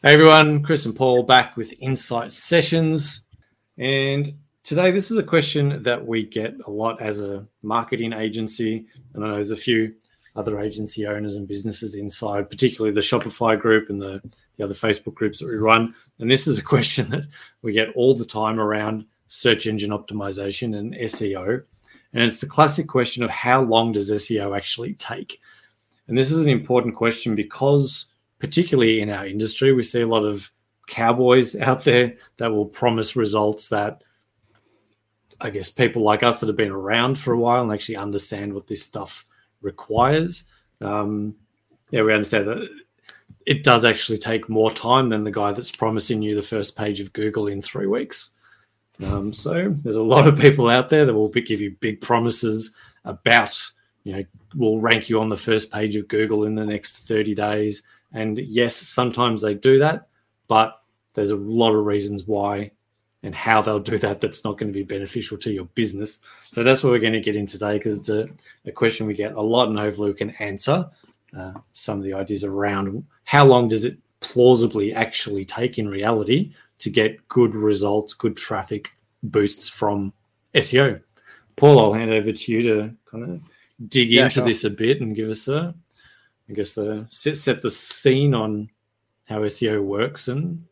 Hey everyone, Chris and Paul back with Insight Sessions. And today, this is a question that we get a lot as a marketing agency. And I know there's a few other agency owners and businesses inside, particularly the Shopify group and the, the other Facebook groups that we run. And this is a question that we get all the time around search engine optimization and SEO. And it's the classic question of how long does SEO actually take? And this is an important question because, particularly in our industry, we see a lot of cowboys out there that will promise results that I guess people like us that have been around for a while and actually understand what this stuff requires. Um, yeah, we understand that it does actually take more time than the guy that's promising you the first page of Google in three weeks. Um, so there's a lot of people out there that will give you big promises about, you know, will rank you on the first page of Google in the next 30 days. And yes, sometimes they do that, but there's a lot of reasons why and how they'll do that that's not going to be beneficial to your business. So that's what we're going to get in today because it's a, a, question we get a lot, and hopefully we can answer uh, some of the ideas around how long does it plausibly actually take in reality to get good results, good traffic boosts from SEO. Paul, I'll hand over to you to kind of dig yeah, into sure. this a bit and give us a, I guess, the set, set the scene on how SEO works and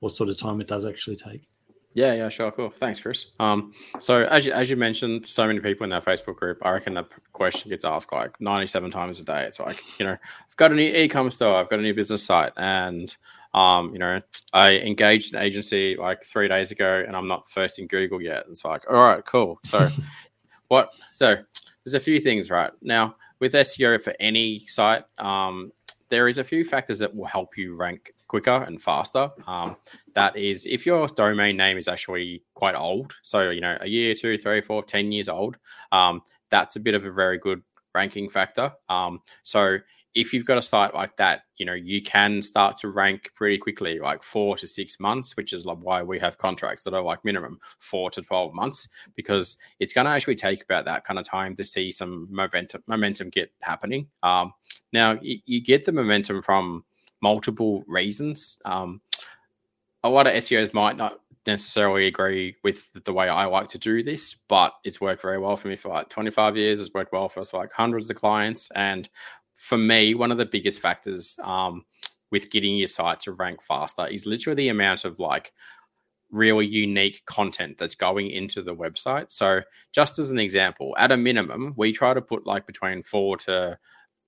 what sort of time it does actually take. Yeah, yeah, sure, cool. Thanks, Chris. Um, so as you, as you mentioned, so many people in our Facebook group, I reckon that question gets asked like 97 times a day. It's like, you know, I've got a new e-commerce store, I've got a new business site, and um, you know, I engaged an agency like three days ago, and I'm not first in Google yet. It's like, all right, cool. So, what? So there's a few things right now with SEO for any site. Um, there is a few factors that will help you rank quicker and faster. Um, that is, if your domain name is actually quite old, so you know a year, two, three, four, ten years old, um, that's a bit of a very good ranking factor. Um, so if you've got a site like that, you know you can start to rank pretty quickly, like four to six months, which is like why we have contracts that are like minimum four to twelve months, because it's going to actually take about that kind of time to see some momentum momentum get happening. Um, now you, you get the momentum from multiple reasons. Um, a lot of SEOs might not necessarily agree with the way I like to do this, but it's worked very well for me for like 25 years. It's worked well for us like hundreds of clients. And for me, one of the biggest factors um, with getting your site to rank faster is literally the amount of like really unique content that's going into the website. So, just as an example, at a minimum, we try to put like between four to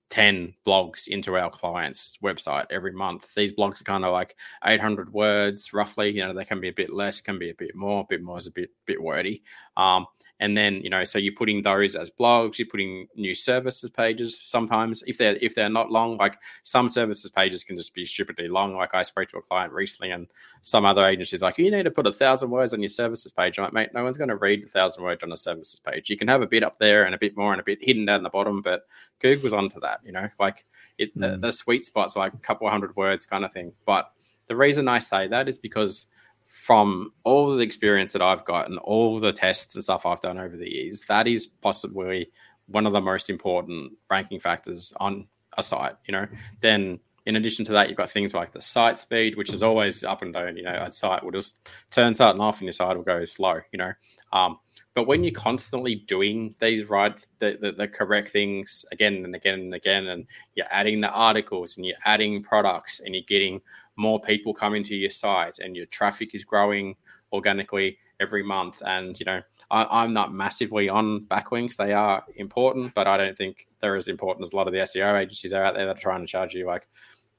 10 blogs into our client's website every month. These blogs are kind of like 800 words roughly. You know, they can be a bit less, can be a bit more. A bit more is a bit bit wordy. Um, and then you know so you're putting those as blogs you're putting new services pages sometimes. If they're if they're not long like some services pages can just be stupidly long. Like i spoke to a client recently and some other agencies like you need to put a thousand words on your services page. I'm like mate no one's going to read a thousand words on a services page. You can have a bit up there and a bit more and a bit hidden down the bottom but google's onto that you know like it mm. the, the sweet spot's like a couple hundred words kind of thing. But the reason i say that is because from all the experience that I've got and all the tests and stuff I've done over the years, that is possibly one of the most important ranking factors on a site. You know, then in addition to that, you've got things like the site speed, which is always up and down. You know, a site will just turn something off and your site will go slow. You know, um, but when you're constantly doing these right, the, the, the, correct things again and again and again, and you're adding the articles and you're adding products and you're getting more people coming to your site and your traffic is growing organically every month. And, you know, I, am not massively on backlinks. They are important, but I don't think they're as important as a lot of the SEO agencies are out there that are trying to charge you like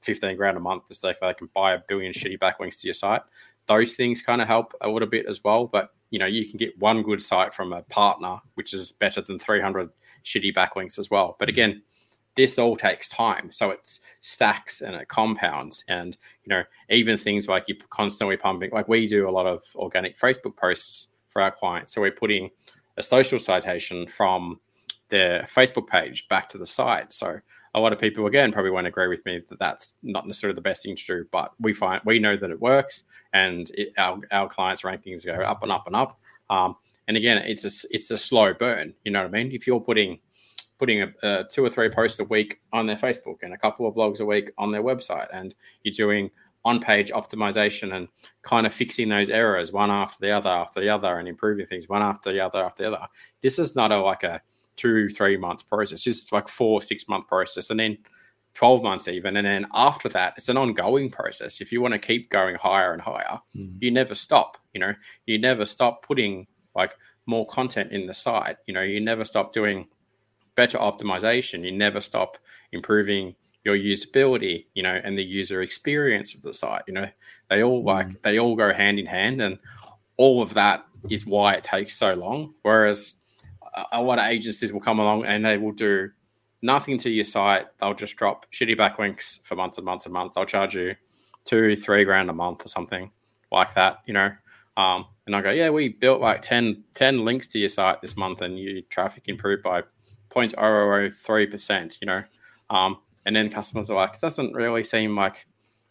15 grand a month just so they can buy a billion shitty backlinks to your site. Those things kind of help a little bit as well. But, you know, you can get one good site from a partner, which is better than 300 shitty backlinks as well. But again, this all takes time. So it's stacks and it compounds. And, you know, even things like you're constantly pumping, like we do a lot of organic Facebook posts for our clients. So we're putting a social citation from their Facebook page back to the site. So a lot of people, again, probably won't agree with me that that's not necessarily the best thing to do, but we find we know that it works and it, our, our clients' rankings go up and up and up. Um, and again, it's a, it's a slow burn. You know what I mean? If you're putting putting a, a, two or three posts a week on their Facebook and a couple of blogs a week on their website, and you're doing on page optimization and kind of fixing those errors one after the other after the other and improving things one after the other after the other. This is not a like a two, three months process. This is like four, six month process. And then 12 months even. And then after that, it's an ongoing process. If you want to keep going higher and higher, mm. you never stop. You know, you never stop putting like more content in the site. You know, you never stop doing better optimization. You never stop improving your usability, you know, and the user experience of the site. You know, they all like mm. they all go hand in hand, and all of that is why it takes so long. Whereas uh, a lot of agencies will come along and they will do nothing to your site. They'll just drop shitty backlinks for months and months and months. They'll charge you two, three grand a month or something like that, you know. Um, and I go, yeah, we built like 10, 10 links to your site this month and your traffic improved by 0.003%, you know. Um, and then customers are like, doesn't really seem like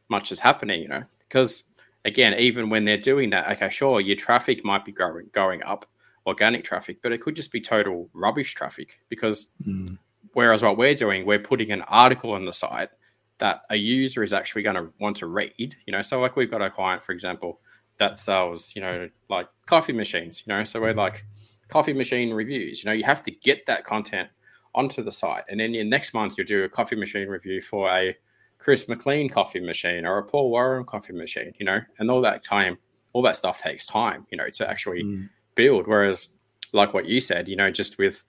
much is happening, you know, because again, even when they're doing that, okay, sure, your traffic might be growing, going up, organic traffic, but it could just be total rubbish traffic because mm. whereas what we're doing, we're putting an article on the site that a user is actually going to want to read, you know, so like we've got a client, for example, that sells, you know, like coffee machines, you know, so we're like coffee machine reviews, you know, you have to get that content onto the site. And then next month, you'll do a coffee machine review for a Chris McLean coffee machine or a Paul Warren coffee machine, you know, and all that time, all that stuff takes time, you know, to actually mm. build. Whereas, like what you said, you know, just with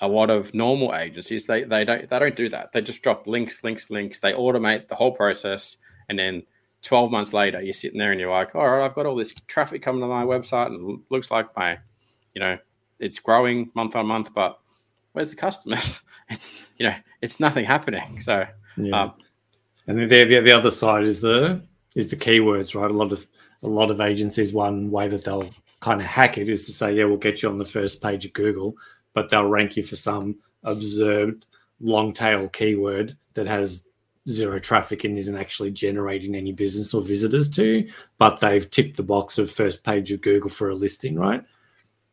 a lot of normal agencies, they they don't they don't do that. They just drop links, links, links. They automate the whole process, and then 12 months later, you're sitting there and you're like, all right, I've got all this traffic coming to my website, and looks like my, you know, it's growing month on month, but where's the customers? It's you know, it's nothing happening. So yeah. Um, and then the, the other side is the is the keywords, right? A lot of a lot of agencies, one way that they'll kind of hack it is to say, yeah, we'll get you on the first page of Google, but they'll rank you for some observed long tail keyword that has zero traffic and isn't actually generating any business or visitors to, but they've ticked the box of first page of Google for a listing, right?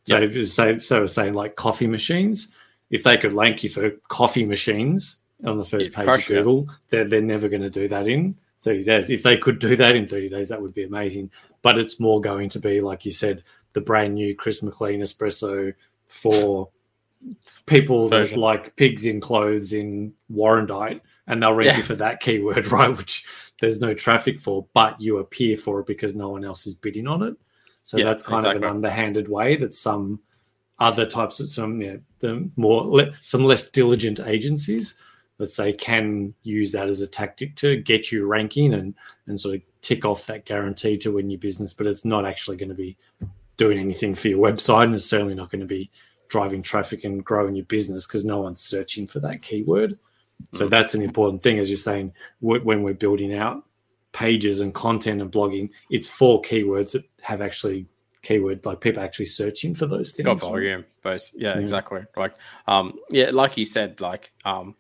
So, yep. so, so saying like coffee machines, if they could rank you for coffee machines on the first page of Google, they're, they're never going to do that in 30 days. If they could do that in 30 days, that would be amazing. But it's more going to be, like you said, the brand new Chris McLean espresso for people that like pigs in clothes in Warrandyte, and they'll rank yeah. you for that keyword, right? Which there's no traffic for, but you appear for it because no one else is bidding on it. So yeah, that's kind exactly. of an underhanded way that some other types of some yeah, the more some less diligent agencies let's say can use that as a tactic to get you ranking and and sort of tick off that guarantee to win your business but it's not actually going to be doing anything for your website and it's certainly not going to be driving traffic and growing your business because no one's searching for that keyword so mm. that's an important thing as you're saying when we're building out pages and content and blogging it's for keywords that have actually keyword like people actually searching for those things. Got volume, both. Yeah, yeah, exactly. Like, um, yeah, like you said, like, um,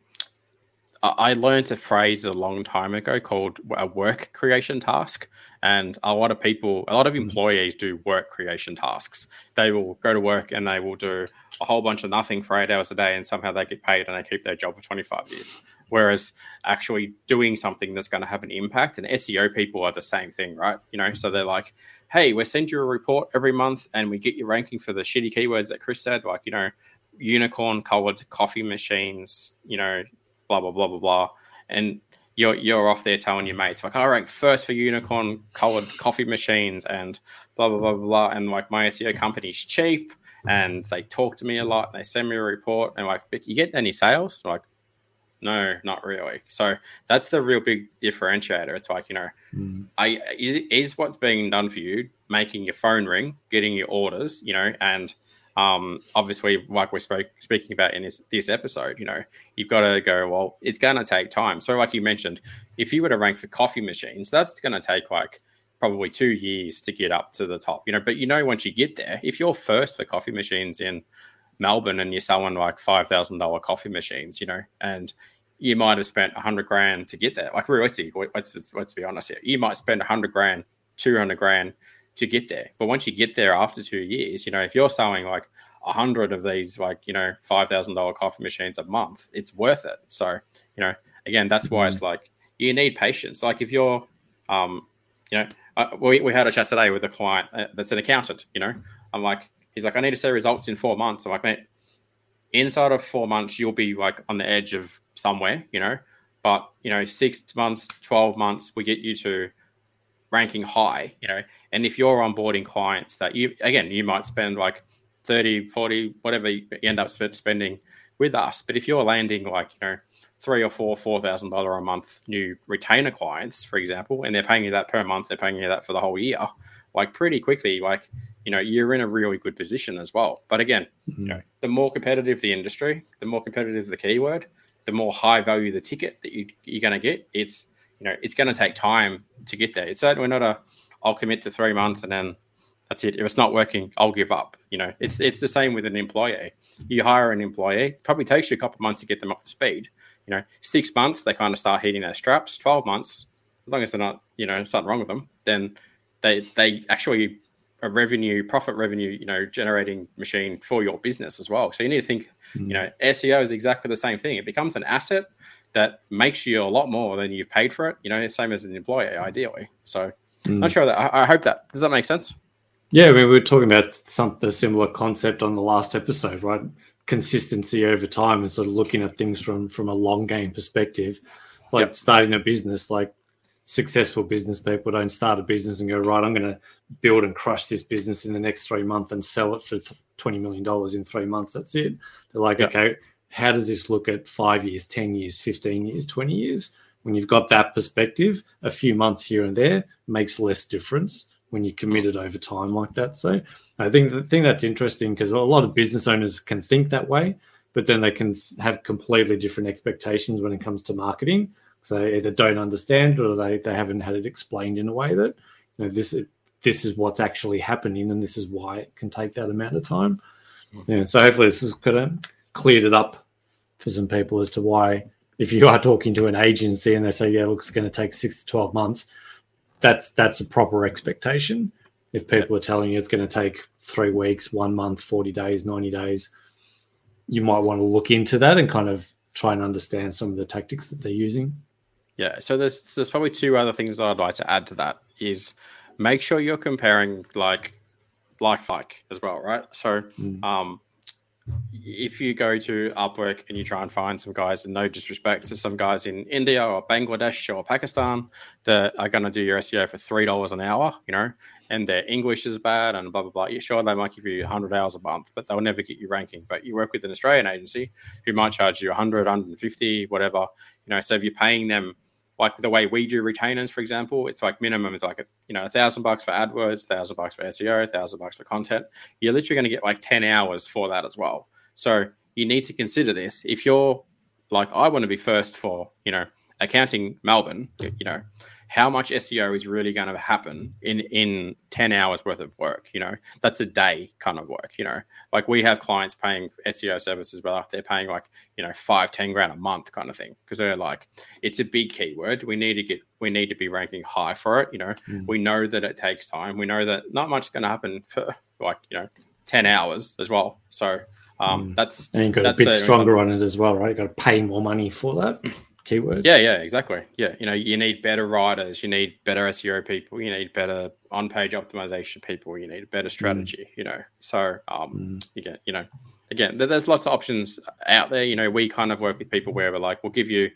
I learned a phrase a long time ago called a work creation task. And a lot of people, a lot of mm. employees do work creation tasks. They will go to work and they will do a whole bunch of nothing for eight hours a day, and somehow they get paid and they keep their job for 25 years. Whereas actually doing something that's going to have an impact, and SEO people are the same thing, right? You know, so they're like, hey, we send you a report every month and we get you ranking for the shitty keywords that Chris said, like, you know, unicorn colored coffee machines, you know, blah, blah, blah, blah, blah. And you're, you're off there telling your mates, like, I rank first for unicorn colored coffee machines and blah, blah, blah, blah, blah. And like, my SEO company's cheap and they talk to me a lot. And they send me a report and like, but you get any sales? Like, no, not really. So that's the real big differentiator. It's like you know, mm. I is, is what's being done for you making your phone ring, getting your orders, you know, and um, obviously, like we're spoke, speaking about in this, this episode, you know, you've got to go, well, it's going to take time. So, like you mentioned, if you were to rank for coffee machines, that's going to take like probably two years to get up to the top, you know. But you know, once you get there, if you're first for coffee machines in Melbourne and you're selling like five thousand dollar coffee machines, you know, and you might have spent a hundred grand to get there. Like realistically, let's let's be honest here. You might spend a hundred grand, two hundred grand to get there. But once you get there after two years, you know, if you're selling like a hundred of these, like you know, five thousand dollar coffee machines a month, it's worth it. So you know, again, that's why it's mm-hmm. like you need patience. Like if you're um, you know, we, we had a chat today with a client uh, that's an accountant. You know, I'm like, he's like, I need to see results in four months. I'm like, mate, inside of four months, you'll be like on the edge of somewhere. You know, but you know, six months, twelve months, we get you to ranking high. You know, and if you're onboarding clients that you again, you might spend like 30, 40, whatever you end up spending with us. But if you're landing like, you know, three or four, four thousand dollar a month new retainer clients, for example, and they're paying you that per month, they're paying you that for the whole year, like pretty quickly, like, you know, you're in a really good position as well. But again, mm-hmm. you know, the more competitive the industry, the more competitive the keyword, the more high value the ticket that you, you're going to get. It's, you know, it's going to take time to get there. It's certainly not a, I'll commit to three months and then that's it. If it's not working, I'll give up. You know, it's it's the same with an employee. You hire an employee, probably takes you a couple of months to get them up to speed. You know, six months they kind of start hitting their straps. Twelve months, as long as they're not, you know, something wrong with them, then they they actually a revenue, profit revenue, you know, generating machine for your business as well. So you need to think, mm. you know, SEO is exactly the same thing. It becomes an asset that makes you a lot more than you've paid for it. You know, same as an employee, ideally. So, mm. not sure that I, I hope that does that make sense. Yeah, I mean, we were talking about some the similar concept on the last episode, right? Consistency over time and sort of looking at things from from a long game perspective. It's like yep. starting a business. Like successful business people don't start a business and go right. I'm going to build and crush this business in the next three months and sell it for twenty million dollars in three months. That's it. They're like, yep. okay, how does this look at five years, ten years, fifteen years, twenty years? When you've got that perspective, a few months here and there makes less difference when you're committed mm. over time like that. So I think the thing that's interesting because a lot of business owners can think that way, but then they can have completely different expectations when it comes to marketing. So they either don't understand or they, they haven't had it explained in a way that you know, this is this is what's actually happening and this is why it can take that amount of time. Mm-hmm. Yeah, so hopefully this has kind of cleared it up for some people as to why if you are talking to an agency and they say, yeah, look, it's going to take six to 12 months, that's that's a proper expectation. If people are telling you it's going to take three weeks, one month, forty days, ninety days, you might want to look into that and kind of try and understand some of the tactics that they're using. Yeah, so there's there's probably two other things that I'd like to add to that is make sure you're comparing like like like as well, right? So mm. um if you go to Upwork and you try and find some guys, and no disrespect to some guys in India or Bangladesh or Pakistan that are going to do your SEO for three dollars an hour, you know, and their English is bad and blah blah blah. You're sure they might give you hundred hours a month, but they'll never get you ranking. But you work with an Australian agency who might charge you 100, 150, whatever, you know. So if you're paying them like the way we do retainers, for example, it's like minimum is like you know a thousand bucks for AdWords, thousand bucks for SEO, thousand bucks for content. You're literally going to get like ten hours for that as well. So you need to consider this. If you're like I want to be first for you know accounting Melbourne, you know how much SEO is really going to happen in in 10 hours worth of work, you know. That's a day kind of work, you know. Like we have clients paying SEO services but they're paying like, you know, 5 10 grand a month kind of thing because they're like it's a big keyword. We need to get we need to be ranking high for it, you know. Mm. We know that it takes time. We know that not much is going to happen for like, you know, 10 hours as well. So um, mm. that's and you've got a bit stronger on it as well, right? You've got to pay more money for that keyword. Yeah, yeah, exactly. Yeah, you know, you need better writers, you need better SEO people, you need better on-page optimization people, you need a better mm. strategy. Mm. You know, so um, mm. you get, you know, again, there's lots of options out there. You know, we kind of work with people where we're like, we'll give you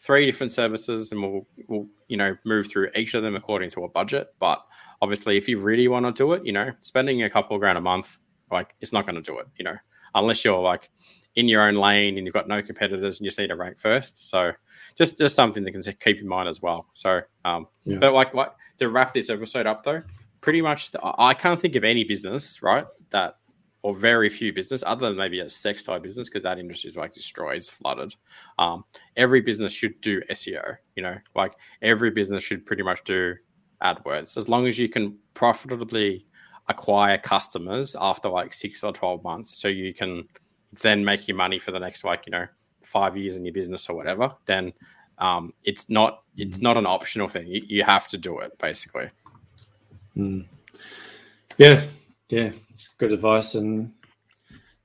three different services and we'll, we'll you know move through each of them according to a budget but obviously if you really want to do it you know spending a couple of grand a month like it's not going to do it you know unless you're like in your own lane and you've got no competitors and you need to rank first. So just just something to keep in mind as well. So, um, yeah. but like like to wrap this episode up though, pretty much the, I can't think of any business right that or very few business other than maybe a sex toy business because that industry is like destroyed, it's flooded. Um, every business should do SEO. You know, like every business should pretty much do AdWords as long as you can profitably acquire customers after like six or 12 months. So you can then make your money for the next like you know five years in your business or whatever, then um, it's not it's mm. not an optional thing. You, you have to do it basically. Mm. Yeah, yeah, good advice. And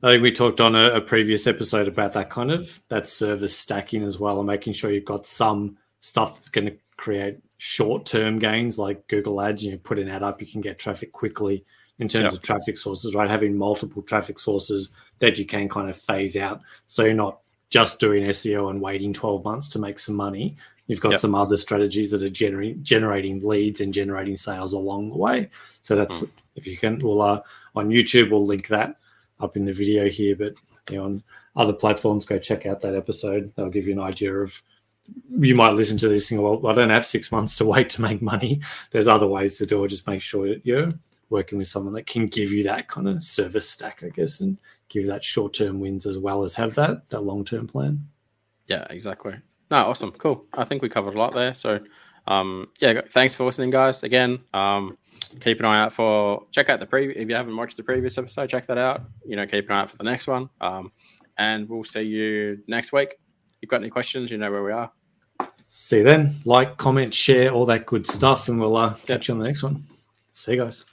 I think we talked on a, a, previous episode about that kind of that service stacking as well, and making sure you've got some stuff that's going to create short term gains like Google Ads. You put an ad up, you can get traffic quickly in terms yep. of traffic sources, right? Having multiple traffic sources that you can kind of phase out. So you're not just doing SEO and waiting 12 months to make some money. You've got yep. some other strategies that are generating generating leads and generating sales along the way. So that's mm. if you can. We'll uh, on YouTube we'll link that up in the video here, but you know, on other platforms, go check out that episode. That'll give you an idea of. You might listen to this thing. Well, I don't have six months to wait to make money. There's other ways to do it. Just make sure that you're working with someone that can give you that kind of service stack, I guess, and give that short term wins as well as have that that long term plan. Yeah, exactly. No, awesome, cool. I think we covered a lot there. So, um, yeah, thanks for listening, guys. Again, um, keep an eye out for check out the pre. If you haven't watched the previous episode, check that out. You know, keep an eye out for the next one. Um, and we'll see you next week. You've got any questions, you know where we are. See you then. Like, comment, share, all that good stuff, and we'll uh, catch you on the next one. See you guys.